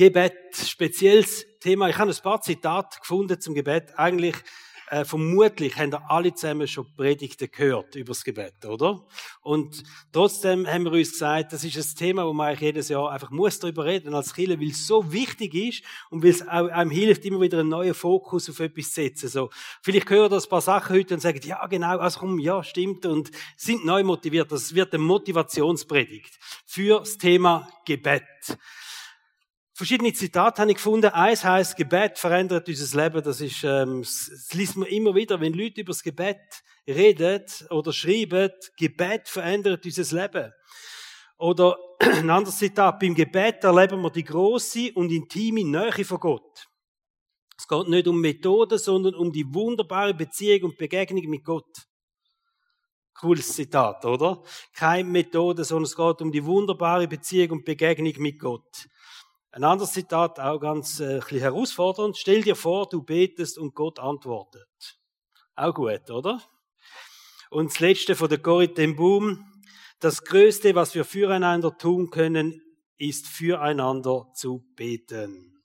Gebet, spezielles Thema. Ich habe ein paar Zitate gefunden zum Gebet. Eigentlich äh, vermutlich haben ihr alle zusammen schon Predigten gehört über das Gebet, oder? Und trotzdem haben wir uns gesagt, das ist ein Thema, wo man eigentlich jedes Jahr einfach muss darüber reden als Kirche, weil es so wichtig ist und weil es einem hilft, immer wieder einen neuen Fokus auf etwas zu setzen. So, vielleicht hören das ein paar Sachen heute und sagen, ja genau, also komm, ja stimmt und sind neu motiviert. Das wird eine Motivationspredigt für das Thema Gebet. Verschiedene Zitate habe ich gefunden. Eins heißt, Gebet verändert unser Leben. Das ist, ähm, das liest man immer wieder, wenn Leute über das Gebet reden oder schreiben, Gebet verändert unser Leben. Oder ein anderes Zitat, beim Gebet erleben wir die große und intime Nähe von Gott. Es geht nicht um Methoden, sondern um die wunderbare Beziehung und Begegnung mit Gott. Cooles Zitat, oder? Keine Methode, sondern es geht um die wunderbare Beziehung und Begegnung mit Gott. Ein anderes Zitat, auch ganz äh, ein bisschen herausfordernd. Stell dir vor, du betest und Gott antwortet. Auch gut, oder? Und das letzte von der Corrie ten Boom. Das Größte, was wir füreinander tun können, ist füreinander zu beten.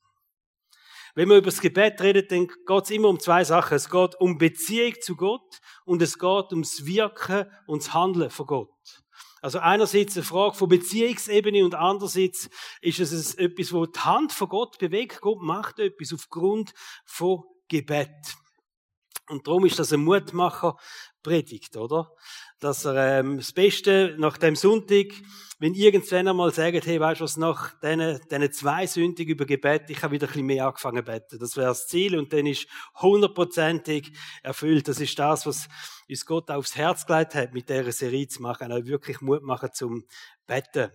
Wenn man über das Gebet redet, dann geht es immer um zwei Sachen. Es geht um Beziehung zu Gott und es geht ums Wirken und das Handeln von Gott. Also einerseits eine Frage von Beziehungsebene und andererseits ist es etwas, wo die Hand von Gott bewegt. Gott macht etwas aufgrund von Gebet. Und darum ist das ein Mutmacher Predigt, oder? Dass er ähm, das Beste nach dem Sonntag, wenn irgendwann einmal sagt, hey, weißt du was, nach diesen, diesen zwei Sündigen über Gebet, ich habe wieder ein bisschen mehr angefangen zu beten. Das wäre das Ziel und dann ist hundertprozentig erfüllt. Das ist das, was uns Gott aufs Herz gelegt hat, mit dieser Serie zu machen, auch wirklich Mut machen zum Betten.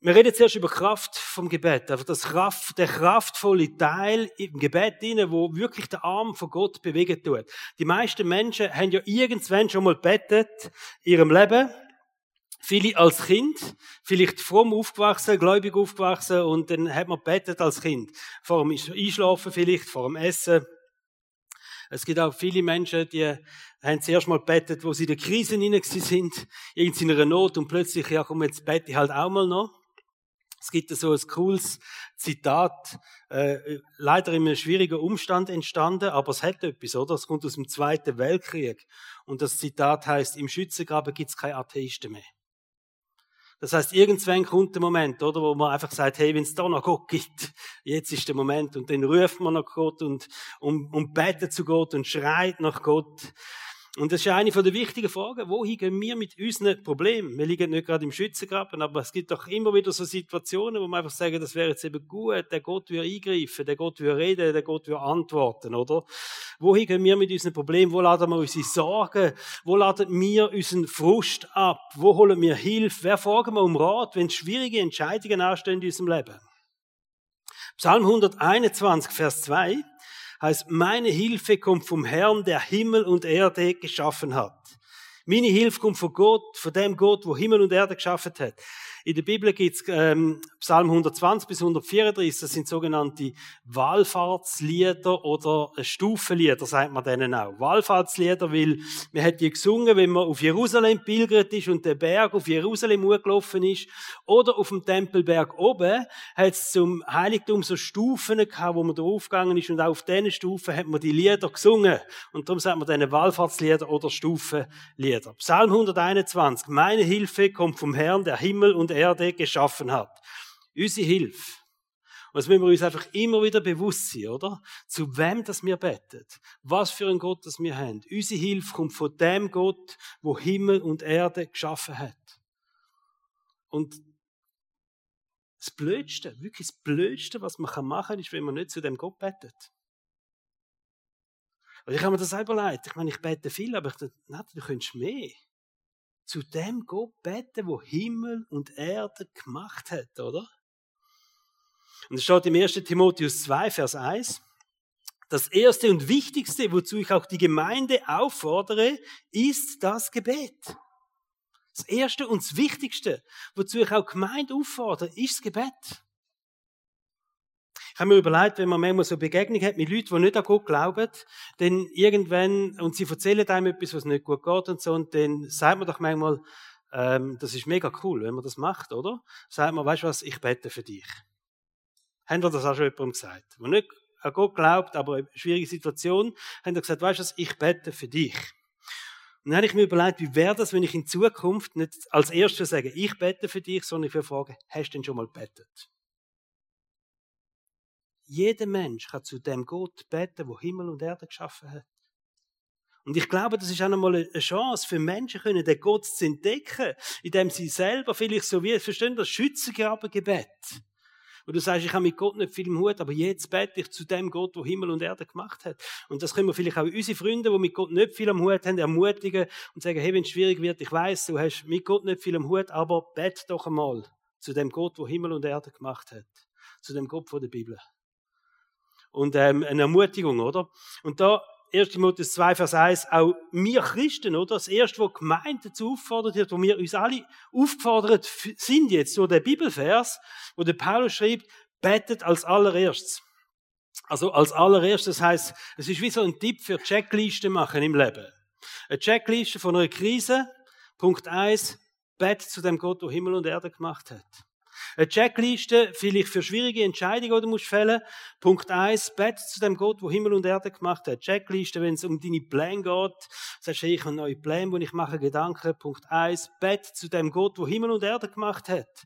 Wir reden zuerst über Kraft vom Gebet, einfach das Kraft, der kraftvolle Teil im Gebet inne, wo wirklich der Arm von Gott bewegen tut. Die meisten Menschen haben ja irgendwann schon mal bettet in ihrem Leben. Viele als Kind, vielleicht fromm aufgewachsen, gläubig aufgewachsen und dann hat man bettet als Kind. Vor dem Einschlafen vielleicht, vor dem Essen. Es gibt auch viele Menschen, die haben zuerst mal bettet, wo sie in der Krise hinein sind, in einer Not und plötzlich, ja komm, jetzt bete ich halt auch mal noch. Es gibt so ein cooles Zitat, äh, leider in einem schwierigen Umstand entstanden, aber es hat etwas, oder? Es kommt aus dem Zweiten Weltkrieg. Und das Zitat heißt, im Schützengraben gibt es keine Atheisten mehr. Das heißt, irgendwann kommt der Moment, oder, wo man einfach sagt, hey, wenn es da noch Gott gibt, jetzt ist der Moment. Und dann ruft man nach Gott und, und, und betet zu Gott und schreit nach Gott. Und das ist eine von der wichtigen Fragen. Wohin gehen wir mit unseren Problemen? Wir liegen nicht gerade im Schützengraben, aber es gibt doch immer wieder so Situationen, wo wir einfach sagen, das wäre jetzt eben gut, der Gott will eingreifen, der Gott will reden, der Gott will antworten, oder? Wohin gehen wir mit unseren Problemen? Wo laden wir unsere Sorgen? Wo laden wir unseren Frust ab? Wo holen wir Hilfe? Wer fragen wir um Rat, wenn schwierige Entscheidungen anstehen in unserem Leben? Psalm 121, Vers 2 heißt, meine Hilfe kommt vom Herrn, der Himmel und Erde geschaffen hat. Meine Hilfe kommt von Gott, von dem Gott, wo Himmel und Erde geschaffen hat. In der Bibel gibt es ähm, Psalm 120 bis 134, das sind sogenannte Wallfahrtslieder oder Stufenlieder, sagt man denen auch. Wallfahrtslieder, weil man hat die gesungen, wenn man auf Jerusalem pilgert ist und der Berg auf Jerusalem gelaufen ist, oder auf dem Tempelberg oben, hat es zum Heiligtum so Stufen gehabt, wo man draufgegangen ist und auch auf diesen Stufen hat man die Lieder gesungen. Und darum sagt man denen Wallfahrtslieder oder Stufenlieder. Psalm 121, meine Hilfe kommt vom Herrn, der Himmel und Erde geschaffen hat. Unsere Hilfe. Und das müssen wir uns einfach immer wieder bewusst sein, oder? Zu wem das wir beten. Was für ein Gott das wir haben. Unsere Hilfe kommt von dem Gott, wo Himmel und Erde geschaffen hat. Und das Blödste, wirklich das Blödste, was man machen kann, ist, wenn man nicht zu dem Gott betet. Und ich habe mir das selber leid. Ich meine, ich bete viel, aber ich dachte, nein, du könntest mehr zu dem Gott beten, wo Himmel und Erde gemacht hat, oder? Und es steht im 1. Timotheus 2, Vers 1. Das erste und wichtigste, wozu ich auch die Gemeinde auffordere, ist das Gebet. Das erste und das wichtigste, wozu ich auch Gemeinde auffordere, ist das Gebet. Ich habe mir überlegt, wenn man manchmal so Begegnung hat mit Leuten, die nicht an Gott glauben, dann irgendwann, und sie erzählen einem etwas, was nicht gut geht und so, und dann sagt man doch manchmal, ähm, das ist mega cool, wenn man das macht, oder? Sagt man, weißt du was, ich bete für dich. Haben wir das auch schon jemandem gesagt? Der nicht an Gott glaubt, aber eine schwierige Situation, haben wir gesagt, weißt du was, ich bete für dich. Und dann habe ich mir überlegt, wie wäre das, wenn ich in Zukunft nicht als erstes sage, ich bete für dich, sondern ich will fragen, hast du denn schon mal betet? Jeder Mensch kann zu dem Gott beten, wo Himmel und Erde geschaffen hat. Und ich glaube, das ist auch nochmal eine Chance für Menschen, können den Gott zu entdecken, indem sie selber vielleicht so wie, verstehen das Schützengrabengebet. Wo du sagst, ich habe mit Gott nicht viel im Hut, aber jetzt bete ich zu dem Gott, wo Himmel und Erde gemacht hat. Und das können wir vielleicht auch unsere Freunde, die mit Gott nicht viel am Hut haben, ermutigen und sagen, hey, wenn es schwierig wird, ich weiß, du hast mit Gott nicht viel am Hut, aber bete doch einmal zu dem Gott, wo Himmel und Erde gemacht hat. Zu dem Gott von der Bibel. Und ähm, eine Ermutigung, oder? Und da 1. Timotheus 2, Vers 1, auch wir Christen, oder? Das erste, wo Gemeinde dazu auffordert wird, wo wir uns alle aufgefordert sind jetzt, so der Bibelvers, wo der Paulus schreibt, betet als allererstes. Also als allererstes, das heißt, es ist wie so ein Tipp für Checklisten machen im Leben. Eine Checkliste von einer Krise. Punkt 1, bet zu dem Gott, der Himmel und Erde gemacht hat. Eine Checkliste, vielleicht für schwierige Entscheidungen, die du musst fällen. Punkt eins: Bett zu dem Gott, wo Himmel und Erde gemacht hat. Checkliste, wenn es um deine Pläne geht. Sagst du, ich habe neue Pläne, wo ich mache Gedanken. Punkt eins: Bett zu dem Gott, wo Himmel und Erde gemacht hat.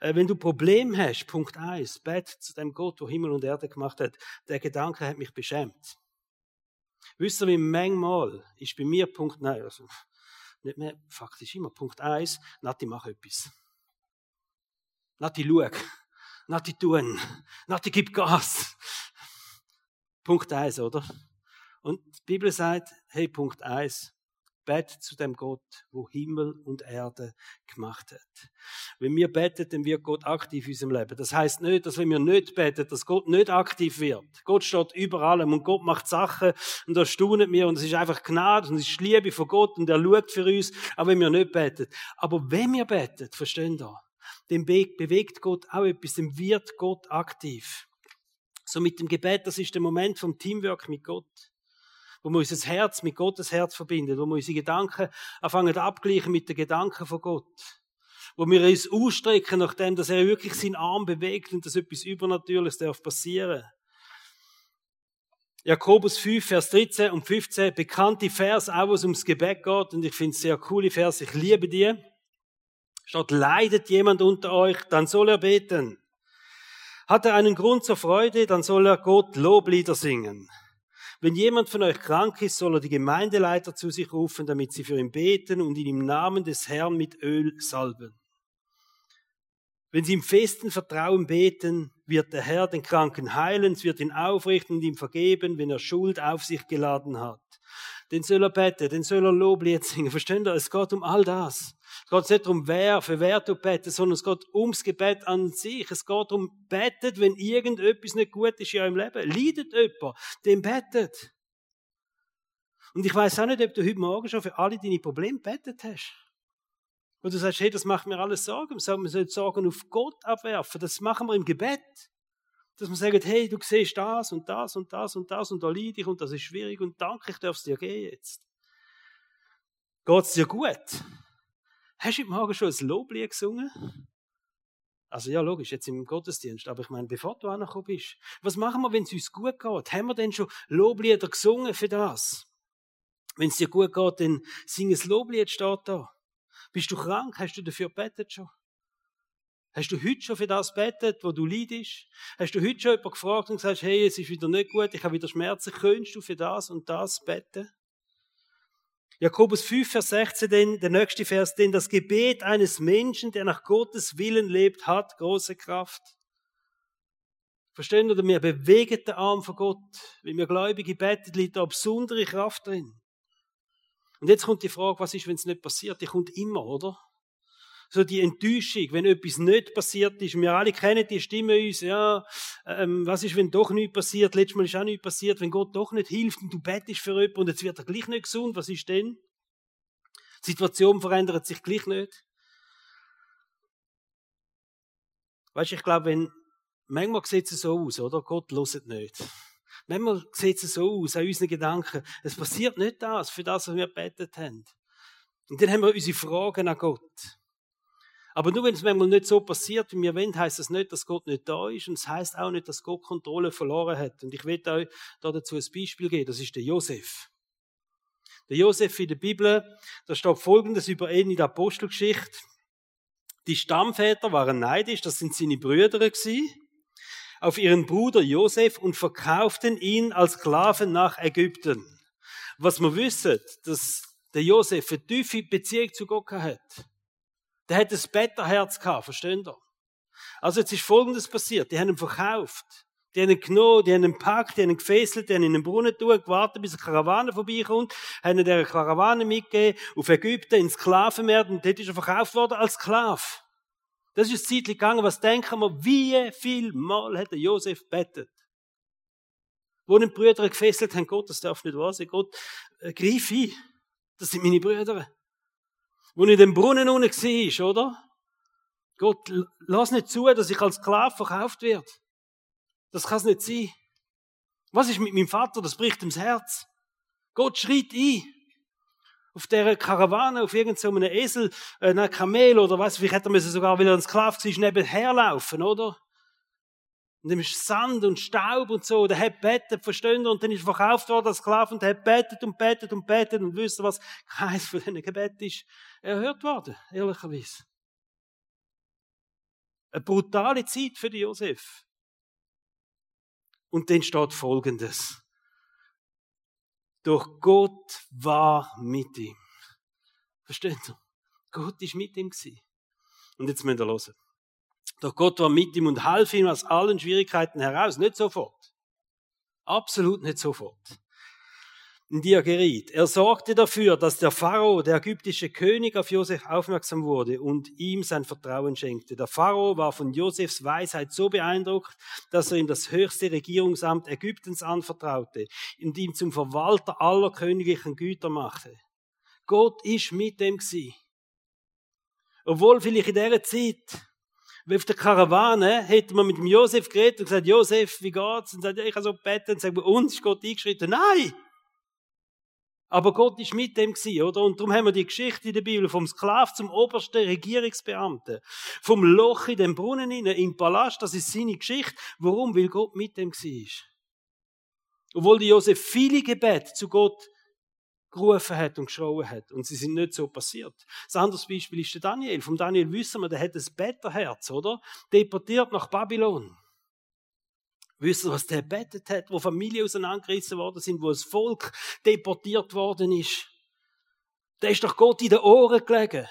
Äh, wenn du Problem hast, Punkt eins: Bett zu dem Gott, wo Himmel und Erde gemacht hat. Der Gedanke hat mich beschämt. Wisst ihr, wie manchmal ist bei mir Punkt, nein, also, nicht mehr, faktisch immer Punkt eins: Nati, mach etwas. Nati, schau. Nati, tun. Nati, gib Gas. Punkt eins, oder? Und die Bibel sagt, hey, Punkt eins. Bet zu dem Gott, wo Himmel und Erde gemacht hat. Wenn wir beten, dann wird Gott aktiv in unserem Leben. Das heißt nicht, dass wenn wir nicht beten, dass Gott nicht aktiv wird. Gott steht überall und Gott macht Sachen und er staunet mir und es ist einfach Gnade und es ist Liebe von Gott und er schaut für uns, auch wenn wir nicht beten. Aber wenn wir beten, verstehen wir, dem bewegt Gott auch etwas, dem wird Gott aktiv. So mit dem Gebet, das ist der Moment vom Teamwork mit Gott. Wo wir unser Herz mit Gottes Herz verbinden, wo wir unsere Gedanken anfangen abgleichen mit den Gedanken von Gott. Wo wir uns ausstrecken, nachdem, dass er wirklich seinen Arm bewegt und dass etwas Übernatürliches darf passieren. Jakobus 5, Vers 13 und 15, bekannte Vers, auch wo es ums Gebet geht, und ich finde es sehr coole Vers, ich liebe die. Statt leidet jemand unter euch, dann soll er beten. Hat er einen Grund zur Freude, dann soll er Gott Loblieder singen. Wenn jemand von euch krank ist, soll er die Gemeindeleiter zu sich rufen, damit sie für ihn beten und ihn im Namen des Herrn mit Öl salben. Wenn sie im festen Vertrauen beten, wird der Herr den Kranken heilen, es wird ihn aufrichten und ihm vergeben, wenn er Schuld auf sich geladen hat. Den soll er beten, den soll er Loblied singen. Verstehen ihr? Es geht um all das. Es geht nicht darum, wer, für wer du betest, sondern es geht ums Gebet an sich. Es geht darum, betet, wenn irgendetwas nicht gut ist in eurem Leben. Leidet jemand, dem betet. Und ich weiß auch nicht, ob du heute Morgen schon für alle deine Probleme betet hast. Und du sagst, hey, das macht mir alles Sorgen. Wir sollen Sorgen auf Gott abwerfen. Das machen wir im Gebet. Dass wir sagen, hey, du siehst das und das und das und das und da leide ich und das ist schwierig und danke, ich darf es dir geben jetzt. Geht es dir gut? Hast du heute Morgen schon ein Loblied gesungen? Also ja, logisch, jetzt im Gottesdienst. Aber ich meine, bevor du angekommen bist, was machen wir, wenn es uns gut geht? Haben wir denn schon Loblieder gesungen für das? Wenn es dir gut geht, dann sing ein Loblied, steht da. Bist du krank? Hast du dafür gebetet schon? Hast du heute schon für das betet, wo du leidest? Hast du heute schon jemanden gefragt und gesagt, hey, es ist wieder nicht gut, ich habe wieder Schmerzen, könntest du für das und das beten? Jakobus 5, Vers 16, denn, der nächste Vers, denn das Gebet eines Menschen, der nach Gottes Willen lebt, hat große Kraft. Verstehen oder wir bewegen den Arm von Gott. Wenn wir Gläubige beten, liegt da besondere Kraft drin. Und jetzt kommt die Frage, was ist, wenn es nicht passiert? Die kommt immer, oder? So die Enttäuschung, wenn etwas nicht passiert ist. Wir alle kennen die Stimme uns, ja, ähm, was ist, wenn doch nichts passiert? Letztes Mal ist auch nichts passiert, wenn Gott doch nicht hilft und du bettest für jemanden und jetzt wird er gleich nicht gesund, was ist denn? Die Situation verändert sich gleich nicht. Weißt du, ich glaube, wenn, manchmal sieht es so aus, oder? Gott loset nicht. Manchmal sieht es so aus, an unseren Gedanken. Es passiert nicht das, für das, was wir gebetet haben. Und dann haben wir unsere Fragen an Gott. Aber nur wenn es manchmal nicht so passiert, wie wir wollen, heisst das nicht, dass Gott nicht da ist. Und es heisst auch nicht, dass Gott Kontrolle verloren hat. Und ich will euch da dazu ein Beispiel geben. Das ist der Josef. Der Josef in der Bibel, da steht Folgendes über ihn in der Apostelgeschichte. Die Stammväter waren neidisch, das sind seine Brüder gewesen, auf ihren Bruder Josef und verkauften ihn als Sklaven nach Ägypten. Was wir wissen, dass der Josef eine tiefe Beziehung zu Gott hat. Der hat ein Betterherz gehabt, versteht ihr? Also jetzt ist Folgendes passiert. Die haben ihn verkauft. Die haben ihn genommen, die haben ihn gepackt, die haben ihn gefesselt, die haben ihn in den Brunnen tun, gewartet, bis eine Karawane vorbeikommt, haben ihn der Karawane mitgegeben, auf Ägypten, ins Sklavenmeer, und dort ist er verkauft worden als Sklav. Das ist Zeit gegangen. Was denken wir, wie viel Mal hat Josef bettet? Wo die Brüder gefesselt haben, Gott, das darf nicht wahr sein. Gott, äh, greif ein. Das sind meine Brüder. Wo in dem Brunnen unten war, oder? Gott, lass nicht zu, dass ich als Sklave verkauft werde. Das kann es nicht sein. Was ist mit meinem Vater? Das bricht ihm das Herz. Gott schreit ein. Auf der Karawane, auf irgendeinem Esel, äh, ein Kamel oder was, vielleicht hätte er sogar, weil er ein Sklave war, nebenher laufen, oder? Und dem ist Sand und Staub und so. Der hat bettet, verstehen Und dann ist er verkauft worden als Sklave und der hat bettet und bettet und bettet und wisst was? Keins von diesen Gebeten ist erhört worden, ehrlicherweise. Eine brutale Zeit für Josef. Und dann steht Folgendes. Doch Gott war mit ihm. Versteht ihr? Gott ist mit ihm gewesen. Und jetzt müsst ihr hören. Doch Gott war mit ihm und half ihm aus allen Schwierigkeiten heraus. Nicht sofort. Absolut nicht sofort. In die er geriet. Er sorgte dafür, dass der Pharao, der ägyptische König, auf Josef aufmerksam wurde und ihm sein Vertrauen schenkte. Der Pharao war von Josefs Weisheit so beeindruckt, dass er ihm das höchste Regierungsamt Ägyptens anvertraute und ihn zum Verwalter aller königlichen Güter machte. Gott ist mit dem gsi. Obwohl vielleicht in dieser Zeit auf der Karawane hätte man mit dem Josef geredet und gesagt, Josef, wie geht's? Und sagt, ich habe so gebeten und sagt, bei uns ist Gott eingeschritten. Nein! Aber Gott ist mit dem gewesen, oder? Und darum haben wir die Geschichte in der Bibel vom Sklav zum obersten Regierungsbeamten. Vom Loch in den Brunnen hinein, im Palast, das ist seine Geschichte. Warum? Weil Gott mit dem war. Obwohl die Josef viele Gebete zu Gott gerufen hat und geschrauen hat. Und sie sind nicht so passiert. Das andere Beispiel ist der Daniel. Vom Daniel wissen wir, der hat ein Betterherz, oder? Deportiert nach Babylon. Wissen was der betet hat, wo Familien auseinandergerissen worden sind, wo das Volk deportiert worden ist. Der ist doch Gott in den Ohren gelegen.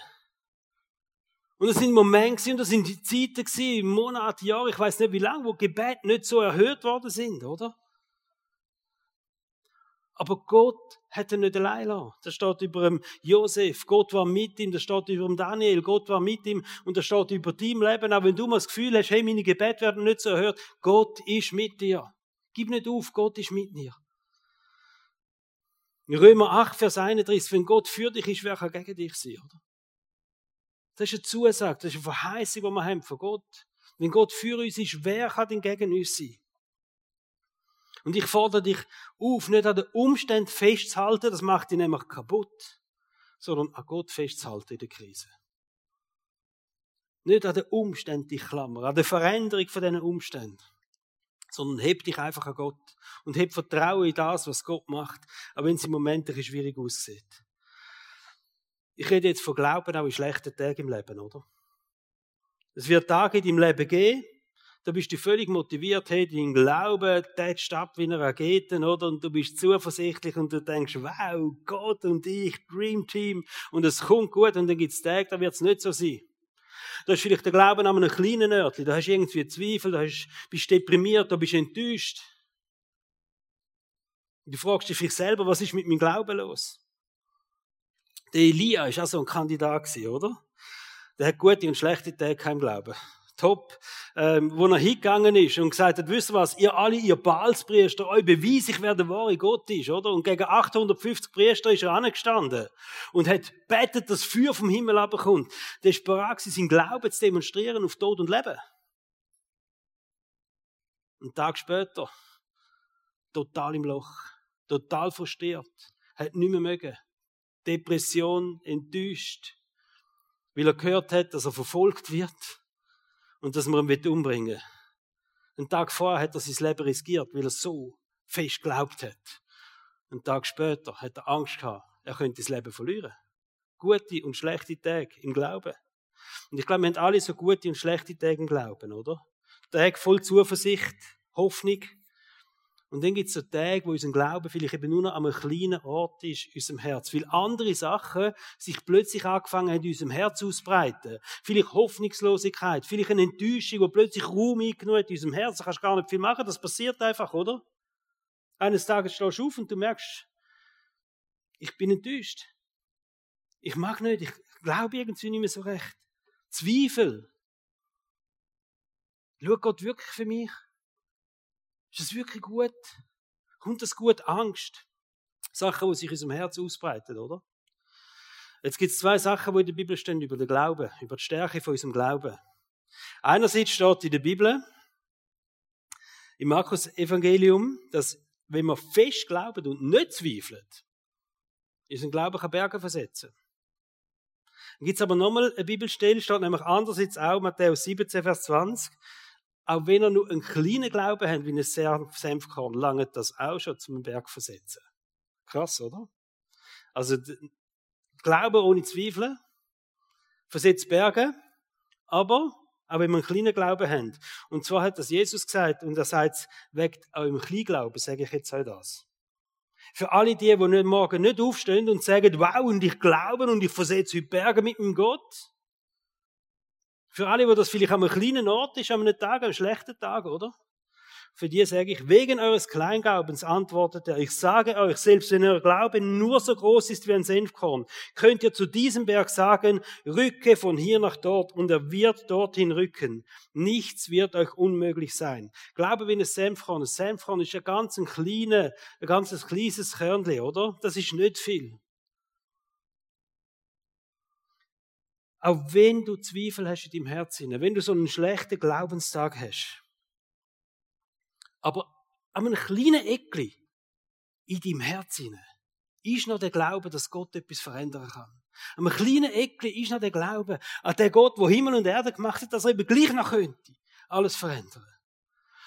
Und es sind Momente und das sind die Zeiten gewesen, Monate, Jahre, ich weiß nicht wie lange, wo Gebet nicht so erhöht worden sind, oder? Aber Gott hat ihn nicht allein lassen. Das steht über dem Josef. Gott war mit ihm. Das steht über dem Daniel. Gott war mit ihm. Und das steht über dein Leben. Auch wenn du mal das Gefühl hast, hey, meine Gebete werden nicht so erhört. Gott ist mit dir. Gib nicht auf. Gott ist mit dir. In Römer 8, Vers 31. Wenn Gott für dich ist, wer kann gegen dich sein, oder? Das ist eine Zusage. Das ist eine Verheißung, die wir haben von Gott. Wenn Gott für uns ist, wer kann denn gegen uns sein? Und ich fordere dich auf, nicht an den Umständen festzuhalten, das macht dich nämlich kaputt, sondern an Gott festzuhalten in der Krise. Nicht an den Umständen dich klammern, an der Veränderung von diesen Umständen, sondern heb dich einfach an Gott und heb Vertrauen in das, was Gott macht, auch wenn es im Moment ein schwierig aussieht. Ich rede jetzt von Glauben auch in schlechten Tagen im Leben, oder? Es wird Tage in deinem Leben geben, da bist du völlig motiviert, hey, dein Glaube tätscht ab wie eine Rakete, oder? Und du bist zuversichtlich und du denkst, wow, Gott und ich, Dream Team, und es kommt gut, und dann gibt's Tage, da wird's nicht so sein. Da ist vielleicht der Glaube an einem kleinen Örtchen, da hast du irgendwie Zweifel, da hast, bist deprimiert, da bist enttäuscht. Und du fragst dich vielleicht selber, was ist mit meinem Glauben los? Der Elia ist auch so ein Kandidat oder? Der hat gute und schlechte Tage kein Glauben top, ähm, wo er hingegangen ist und gesagt hat, wisst ihr was, ihr alle, ihr Baalspriester, euch beweis ich, wer der wahre Gott ist, oder? Und gegen 850 Priester ist er angestanden und hat betet, dass Feuer vom Himmel abkommt. Der ist bereit, sein Glauben zu demonstrieren auf Tod und Leben. Ein Tag später, total im Loch, total frustriert, hat nicht mehr mögen. Depression, enttäuscht, weil er gehört hat, dass er verfolgt wird und dass man ihn umbringen will. Einen Tag vorher hat er sein Leben riskiert, weil er so fest glaubt hat. Einen Tag später hat er Angst gehabt, er könnte das Leben verlieren. Gute und schlechte Tage im Glauben. Und ich glaube, wir haben alle so gute und schlechte Tage im Glauben, oder? Tage voll Zuversicht, Hoffnung. Und dann gibt es so Tage, wo unser Glauben vielleicht eben nur noch an einem kleinen Ort ist, in unserem Herz. Weil andere Sachen sich plötzlich angefangen haben, in unserem Herz auszubreiten. Vielleicht Hoffnungslosigkeit, vielleicht eine Enttäuschung, die plötzlich Raum eingenommen hat in unserem Herz. Da kannst du gar nicht viel machen, das passiert einfach, oder? Eines Tages stehst du auf und du merkst, ich bin enttäuscht. Ich mag nicht, ich glaube irgendwie nicht mehr so recht. Zweifel. Schaut Gott wirklich für mich? Ist das wirklich gut? Kommt das gut? Angst. Sachen, die sich in unserem Herz ausbreiten, oder? Jetzt gibt es zwei Sachen, die in der Bibel stehen über den Glauben, über die Stärke von unserem Glauben. Einerseits steht in der Bibel, im Markus Evangelium, dass wenn wir fest glauben und nicht zweifeln, unseren Glauben kann Berge versetzen. Dann gibt es aber nochmal eine Bibelstelle, steht nämlich andererseits auch, Matthäus 17, Vers 20. Auch wenn ihr nur einen kleinen Glauben habt, wie ein Senfkorn, lange das auch schon zum Berg versetzen. Krass, oder? Also, Glauben ohne Zweifel versetzt Berge, aber auch wenn wir einen kleinen Glauben haben. Und zwar hat das Jesus gesagt, und er sagt, wegt eurem Kleinglauben, sage ich jetzt auch das. Für alle die, die nicht morgen nicht aufstehen und sagen, wow, und ich glaube und ich versetze heute Berge mit dem Gott. Für alle, die das vielleicht einem kleinen Ort ist, an einem Tag, an schlechten Tag, oder? Für die sage ich, wegen eures Kleinglaubens antwortet er, ich sage euch, selbst wenn euer Glaube nur so groß ist wie ein Senfkorn, könnt ihr zu diesem Berg sagen, rücke von hier nach dort und er wird dorthin rücken. Nichts wird euch unmöglich sein. Glaube wie ein Senfkorn. Ein Senfkorn ist ein ganz ein kleines, ein ganz kleines Körnchen, oder? Das ist nicht viel. Auch wenn du Zweifel hast in deinem Herzen, wenn du so einen schlechten Glaubenstag hast, aber an einem kleinen Eckli in deinem Herzen ist noch der Glaube, dass Gott etwas verändern kann. An einem kleinen Eckli ist noch der Glaube an den Gott, der Himmel und Erde gemacht hat, dass er eben gleich noch könnte alles verändern.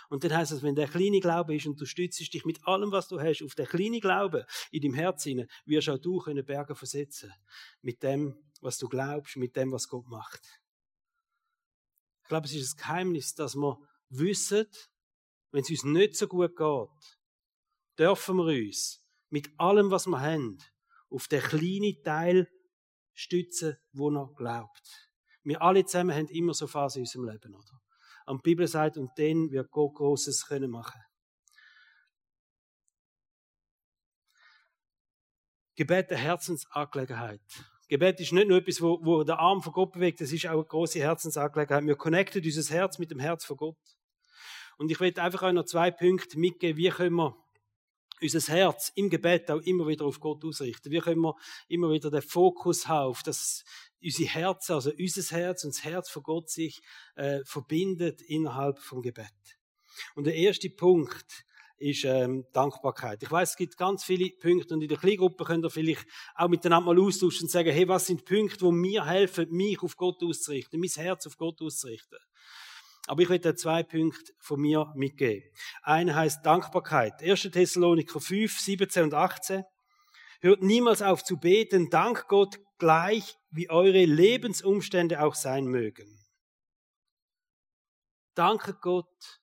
Und dann heißt es, wenn der kleine Glaube ist und du stützt dich mit allem, was du hast, auf den kleinen Glaube in deinem Herzen, wirst auch du Berge versetzen. Mit dem, was du glaubst, mit dem, was Gott macht. Ich glaube, es ist ein Geheimnis, dass wir wissen, wenn es uns nicht so gut geht, dürfen wir uns mit allem, was wir haben, auf den kleinen Teil stützen, wo er glaubt. Wir alle zusammen haben immer so Phasen in unserem Leben, oder? Und die Bibel sagt, und dann wird Gott Großes können machen. Gebet der Herzensangelegenheit. Gebet ist nicht nur etwas, wo, wo der Arm von Gott bewegt, es ist auch eine große Herzensangelegenheit. Wir connecten unser Herz mit dem Herz von Gott. Und ich werde einfach euch noch zwei Punkte mitgeben, wie können wir unser Herz im Gebet auch immer wieder auf Gott ausrichten. Wie können wir immer wieder den Fokus haben, auf das unsere Herzen, also unser Herz und das Herz von Gott sich äh, verbindet innerhalb vom Gebet. Und der erste Punkt ist ähm, Dankbarkeit. Ich weiß, es gibt ganz viele Punkte und in der Kleingruppe könnt ihr vielleicht auch miteinander mal austauschen und sagen, hey, was sind Punkte, wo mir helfen, mich auf Gott auszurichten, mein Herz auf Gott auszurichten. Aber ich werde zwei Punkte von mir mitgeben. Einer heißt Dankbarkeit. 1. Thessaloniker 5, 17 und 18. Hört niemals auf zu beten, dank Gott gleich, wie eure Lebensumstände auch sein mögen. Danke Gott,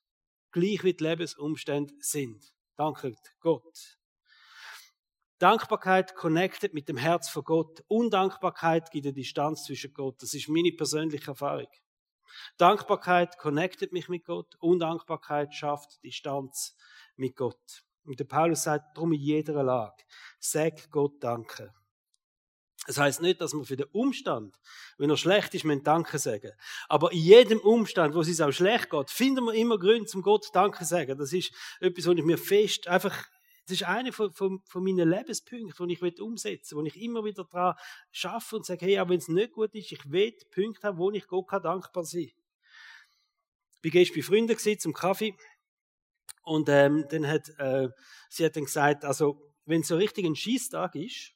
gleich wie die Lebensumstände sind. Danke Gott. Dankbarkeit connectet mit dem Herz von Gott. Undankbarkeit gibt eine Distanz zwischen Gott. Das ist meine persönliche Erfahrung. Dankbarkeit connectet mich mit Gott. Undankbarkeit schafft Distanz mit Gott. Und der Paulus sagt darum in jeder Lage, sag Gott Danke. Das heißt nicht, dass man für den Umstand, wenn er schlecht ist, man Danke sagen. Aber in jedem Umstand, wo es uns auch schlecht geht, finden wir immer Gründe zum Gott Danke sagen. Das ist etwas, was ich mir fest, einfach, das ist einer von, von, von meinen Lebenspunkten, die ich umsetzen will, wo ich immer wieder daran schaffe und sage, hey, auch wenn es nicht gut ist, ich will Punkte haben, wo ich Gott kann dankbar sein kann. Ich war bei Freunden zum Kaffee und ähm, dann hat, äh, sie hat dann gesagt, also wenn es so richtig ein Schießtag ist,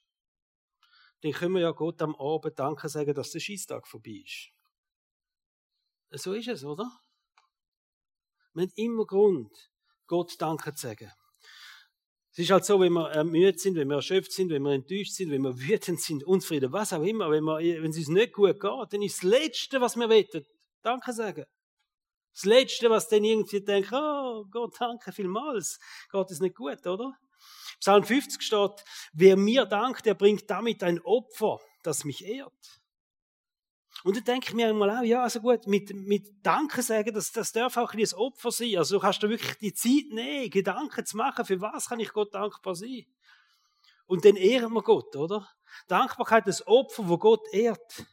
dann können wir ja Gott am Abend Danke sagen, dass der Schießtag vorbei ist. So ist es, oder? Wir haben immer Grund, Gott Danke zu sagen. Es ist halt so, wenn wir ermüdet sind, wenn wir erschöpft sind, wenn wir enttäuscht sind, wenn wir wütend sind, unzufrieden, was auch immer, wenn, wir, wenn es uns nicht gut geht, dann ist das Letzte, was wir wollen, Danke sagen. Das Letzte, was dann irgendwie denkt, oh Gott, danke vielmals, geht es nicht gut, oder? Psalm 50 steht, wer mir dankt, der bringt damit ein Opfer, das mich ehrt. Und dann denke ich mir einmal auch, ja, also gut, mit, mit Danke sagen, das, das darf auch ein ein Opfer sein. Also du kannst da wirklich die Zeit nehmen, Gedanken zu machen, für was kann ich Gott dankbar sein? Und dann ehren wir Gott, oder? Dankbarkeit ist Opfer, wo Gott ehrt.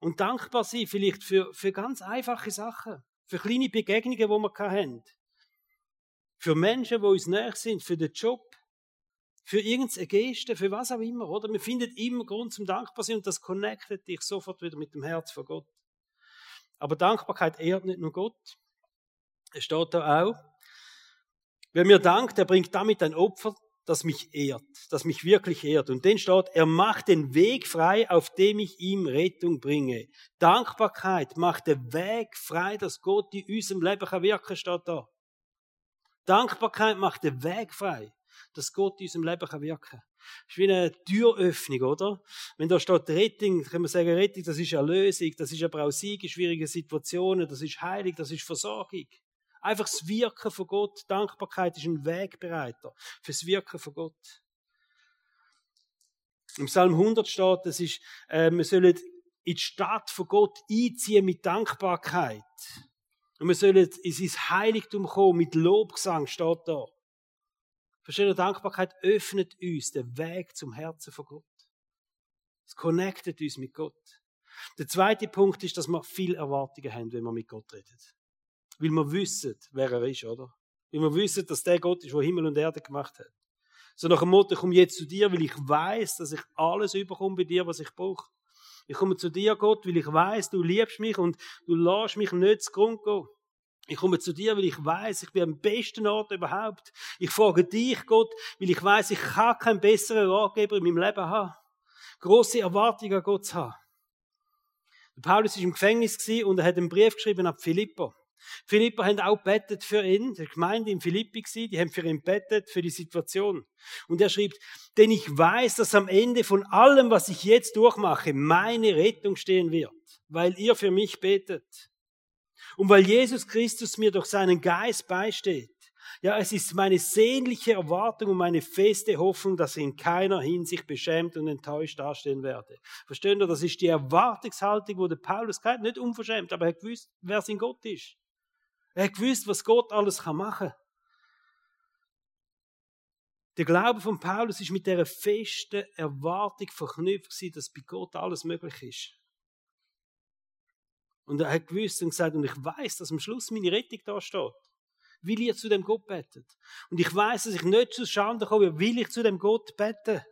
Und dankbar sein vielleicht für, für ganz einfache Sachen, für kleine Begegnungen, die wir haben. Für Menschen, die uns näher sind, für den Job, für irgendeine Geste, für was auch immer, oder? Wir finden immer Grund zum dankbar sein und das connectet dich sofort wieder mit dem Herz von Gott. Aber Dankbarkeit ehrt nicht nur Gott. Es steht da auch, wer mir dankt, der bringt damit ein Opfer, das mich ehrt, das mich wirklich ehrt. Und dann steht, er macht den Weg frei, auf dem ich ihm Rettung bringe. Dankbarkeit macht den Weg frei, dass Gott in unserem Leben wirken kann, steht da. Dankbarkeit macht den Weg frei dass Gott in unserem Leben wirken kann. Das ist wie eine Türöffnung, oder? Wenn da steht Rettung, kann man sagen, Rettung, das ist Erlösung, das ist aber auch Sieg in schwierigen Situationen, das ist Heilig, das ist Versorgung. Einfach das Wirken von Gott. Dankbarkeit ist ein Wegbereiter fürs Wirken von Gott. Im Psalm 100 steht, das ist, äh, wir sollen in die Stadt von Gott einziehen mit Dankbarkeit. Und wir sollen in sein Heiligtum kommen mit Lobgesang, steht da. Verstehen Dankbarkeit öffnet uns den Weg zum Herzen von Gott. Es connectet uns mit Gott. Der zweite Punkt ist, dass wir viel Erwartungen haben, wenn wir mit Gott reden. Weil wir wissen, wer er ist, oder? Weil wir wissen, dass der Gott ist, der Himmel und Erde gemacht hat. So nach dem Motto, ich komme jetzt zu dir, weil ich weiß, dass ich alles überkomme bei dir, was ich brauche. Ich komme zu dir, Gott, weil ich weiß, du liebst mich und du lässt mich nicht zu Grund gehen. Ich komme zu dir, weil ich weiß, ich bin am besten Ort überhaupt. Ich frage dich, Gott, weil ich weiß, ich kann keinen besseren Ratgeber in meinem Leben haben. Große Erwartungen an Gott zu haben. Paulus war im Gefängnis und er hat einen Brief geschrieben an Philippa. Philippa haben auch bettet für ihn, der Gemeinde in Philippi war, die haben für ihn bettet, für die Situation. Und er schreibt, denn ich weiß, dass am Ende von allem, was ich jetzt durchmache, meine Rettung stehen wird, weil ihr für mich betet. Und weil Jesus Christus mir durch seinen Geist beisteht, ja, es ist meine sehnliche Erwartung und meine feste Hoffnung, dass ich in keiner Hinsicht beschämt und enttäuscht dastehen werde. Verstehen ihr? Das ist die Erwartungshaltung, wo der Paulus hat, nicht unverschämt, aber er gewusst, wer sein Gott ist. Er hat gewusst, was Gott alles machen kann. Der Glaube von Paulus ist mit der festen Erwartung verknüpft, dass bei Gott alles möglich ist. Und er hat gewusst und gesagt, und ich weiß, dass am Schluss meine Rettung da steht. Will ihr zu dem Gott betet. Und ich weiß, dass ich nicht zu Schande komme, will ich zu dem Gott beten.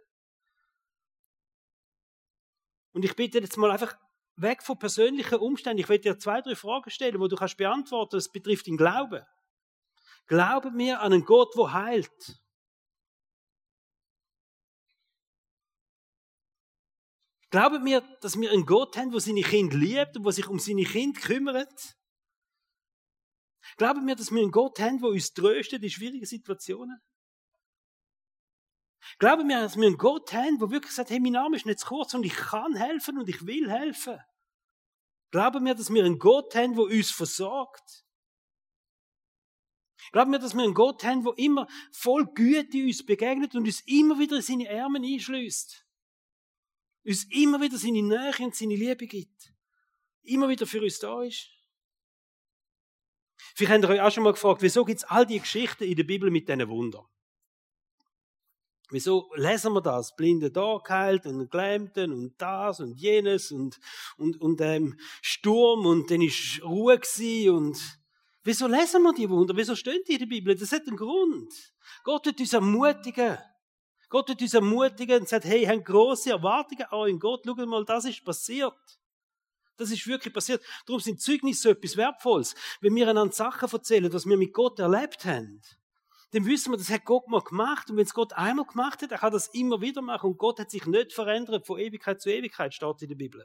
Und ich bitte jetzt mal einfach weg von persönlichen Umständen. Ich werde dir zwei, drei Fragen stellen, wo du kannst beantworten. Das betrifft den Glauben. Glaube mir an einen Gott, der heilt. Glaubt mir, dass wir einen Gott haben, der seine Kinder liebt und der sich um seine Kinder kümmert? Glaubt mir, dass wir einen Gott haben, der uns tröstet in schwierigen Situationen? Glaubt mir, dass wir einen Gott haben, der wirklich sagt, hey, mein Name ist nicht zu kurz und ich kann helfen und ich will helfen? Glaubt mir, dass wir einen Gott haben, der uns versorgt? Glaubt mir, dass wir einen Gott haben, der immer voll Güte uns begegnet und uns immer wieder in seine Ärmel einschließt? uns immer wieder seine Nähe und seine Liebe gibt. Immer wieder für uns da ist. Vielleicht habt ihr euch auch schon mal gefragt, wieso gibt es all die Geschichten in der Bibel mit diesen Wundern? Wieso lesen wir das? Blinde da geheilt und Gelähmten und das und jenes und, und, und ähm, Sturm und dann ist Ruhe gewesen und wieso lesen wir die Wunder? Wieso stehen die in der Bibel? Das hat einen Grund. Gott wird uns ermutigen. Gott wird uns ermutigen und sagt, hey, haben große Erwartungen an euch. Gott, schau mal, das ist passiert. Das ist wirklich passiert. Darum sind Zeugnisse so etwas Wertvolles. Wenn wir einander Sachen erzählen, was wir mit Gott erlebt haben, dann wissen wir, das hat Gott mal gemacht. Und wenn es Gott einmal gemacht hat, er kann das immer wieder machen. Und Gott hat sich nicht verändert von Ewigkeit zu Ewigkeit, steht in der Bibel.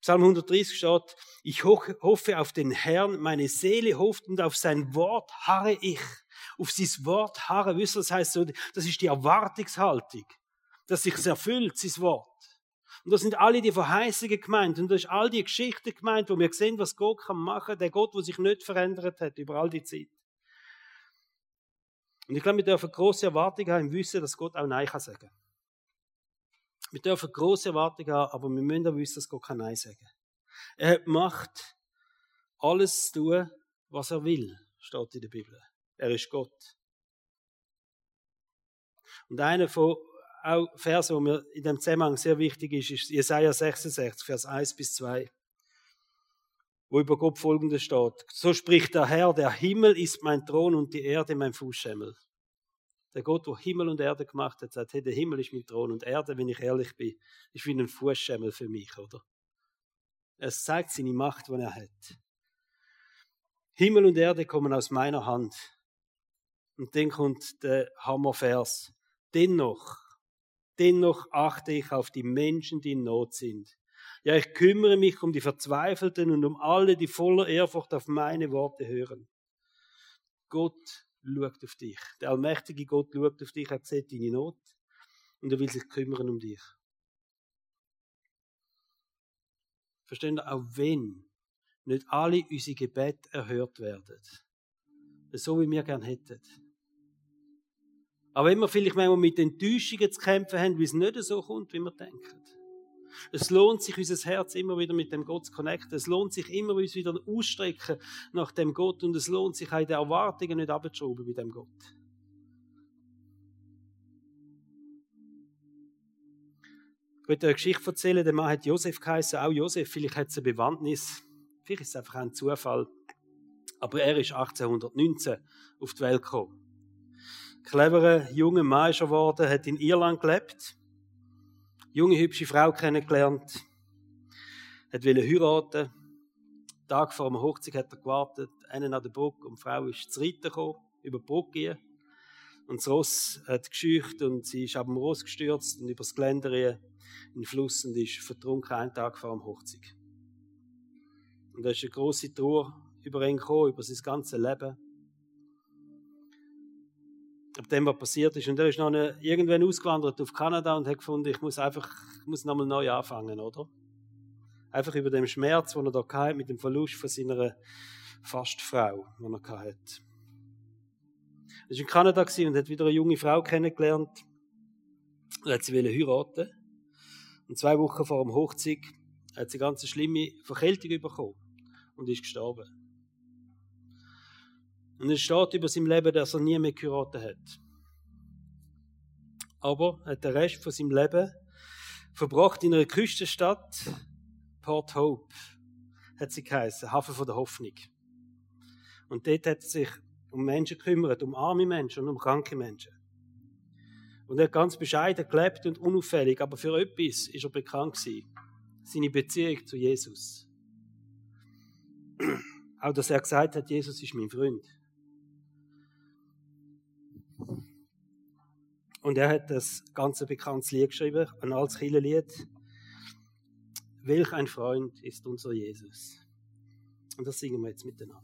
Psalm 130 steht, ich hoffe auf den Herrn, meine Seele hofft und auf sein Wort harre ich. Auf sein Wort harre, wisst ihr, das heißt so, das ist die Erwartungshaltung, dass sich erfüllt, sein Wort. Und da sind alle die Verheißungen gemeint. Und da ist all die Geschichten gemeint, wo wir sehen, was Gott kann machen. Der Gott, der sich nicht verändert hat über all die Zeit. Und ich glaube, wir dürfen große Erwartungen haben im Wissen, dass Gott auch Nein kann sagen. Wir dürfen große Erwartungen haben, aber wir müssen auch wissen, dass Gott kann Nein sagen. Er hat Macht, alles zu tun, was er will, steht in der Bibel. Er ist Gott. Und einer von auch Vers, wo mir in dem Zusammenhang sehr wichtig ist, ist Jesaja 66, Vers 1 bis 2, wo über Gott folgendes steht. So spricht der Herr, der Himmel ist mein Thron und die Erde mein Fußschemmel. Der Gott, der Himmel und Erde gemacht hat, sagt, hey, der Himmel ist mein Thron und Erde, wenn ich ehrlich bin, ist wie ein Fußschemmel für mich, oder? Es zeigt seine Macht, die er hat. Himmel und Erde kommen aus meiner Hand. Und dann kommt der Hammervers. Dennoch Dennoch achte ich auf die Menschen, die in Not sind. Ja, ich kümmere mich um die Verzweifelten und um alle, die voller Ehrfurcht auf meine Worte hören. Gott schaut auf dich. Der allmächtige Gott schaut auf dich, er sieht deine Not und er will sich kümmern um dich. Verstehen ihr, auch wenn nicht alle unsere Gebete erhört werden, so wie wir gern hätten, aber wir vielleicht manchmal mit Enttäuschungen zu kämpfen haben, wie es nicht so kommt, wie wir denken. Es lohnt sich, unser Herz immer wieder mit dem Gott zu connecten. Es lohnt sich immer uns wieder ausstrecken nach dem Gott und es lohnt sich auch den Erwartungen nicht abzuschrauben bei dem Gott. Ich möchte eine Geschichte erzählen. Der Mann hat Josef geheißen, auch Josef. Vielleicht hat es eine Bewandtnis. Vielleicht ist es einfach ein Zufall. Aber er ist 1819 auf die Welt gekommen cleverer junger Mann ist geworden, hat in Irland gelebt, junge, hübsche Frau kennengelernt, hat wollte heiraten. Tag vor dem Hochzeit hat er gewartet, einen an der Brücke und die Frau ist zu reiten gekommen, über die Brücke. Und das Ross hat gescheucht und sie ist ab dem Ross gestürzt und übers Geländer in den Fluss und ist vertrunken einen Tag vor dem Hochzeit. Und da ist eine große Trauer über ihn gekommen, über sein ganzes Leben ab dem, was passiert ist. Und er ist noch irgendwann ausgewandert auf Kanada und hat gefunden, ich muss einfach, ich muss nochmal neu anfangen, oder? Einfach über den Schmerz, den er da hatte, mit dem Verlust von seiner Fastfrau, die er hatte. Er war in Kanada und hat wieder eine junge Frau kennengelernt. Und hat sie heiraten. Und zwei Wochen vor dem Hochzeit hat sie eine ganz schlimme Verkältung bekommen und ist gestorben. Und es steht über sein Leben, dass er nie mehr geheiratet hat. Aber er hat den Rest von seinem Leben verbracht in einer Küstenstadt, Port Hope, hat sie geheißen, Hafen von der Hoffnung. Und dort hat er sich um Menschen gekümmert, um arme Menschen und um kranke Menschen. Und er hat ganz bescheiden gelebt und unauffällig, aber für etwas ist er bekannt gewesen. Seine Beziehung zu Jesus. Auch, dass er gesagt hat, Jesus ist mein Freund. Und er hat das ganze bekanntes Lied geschrieben, ein altes Lied. Welch ein Freund ist unser Jesus. Und das singen wir jetzt miteinander.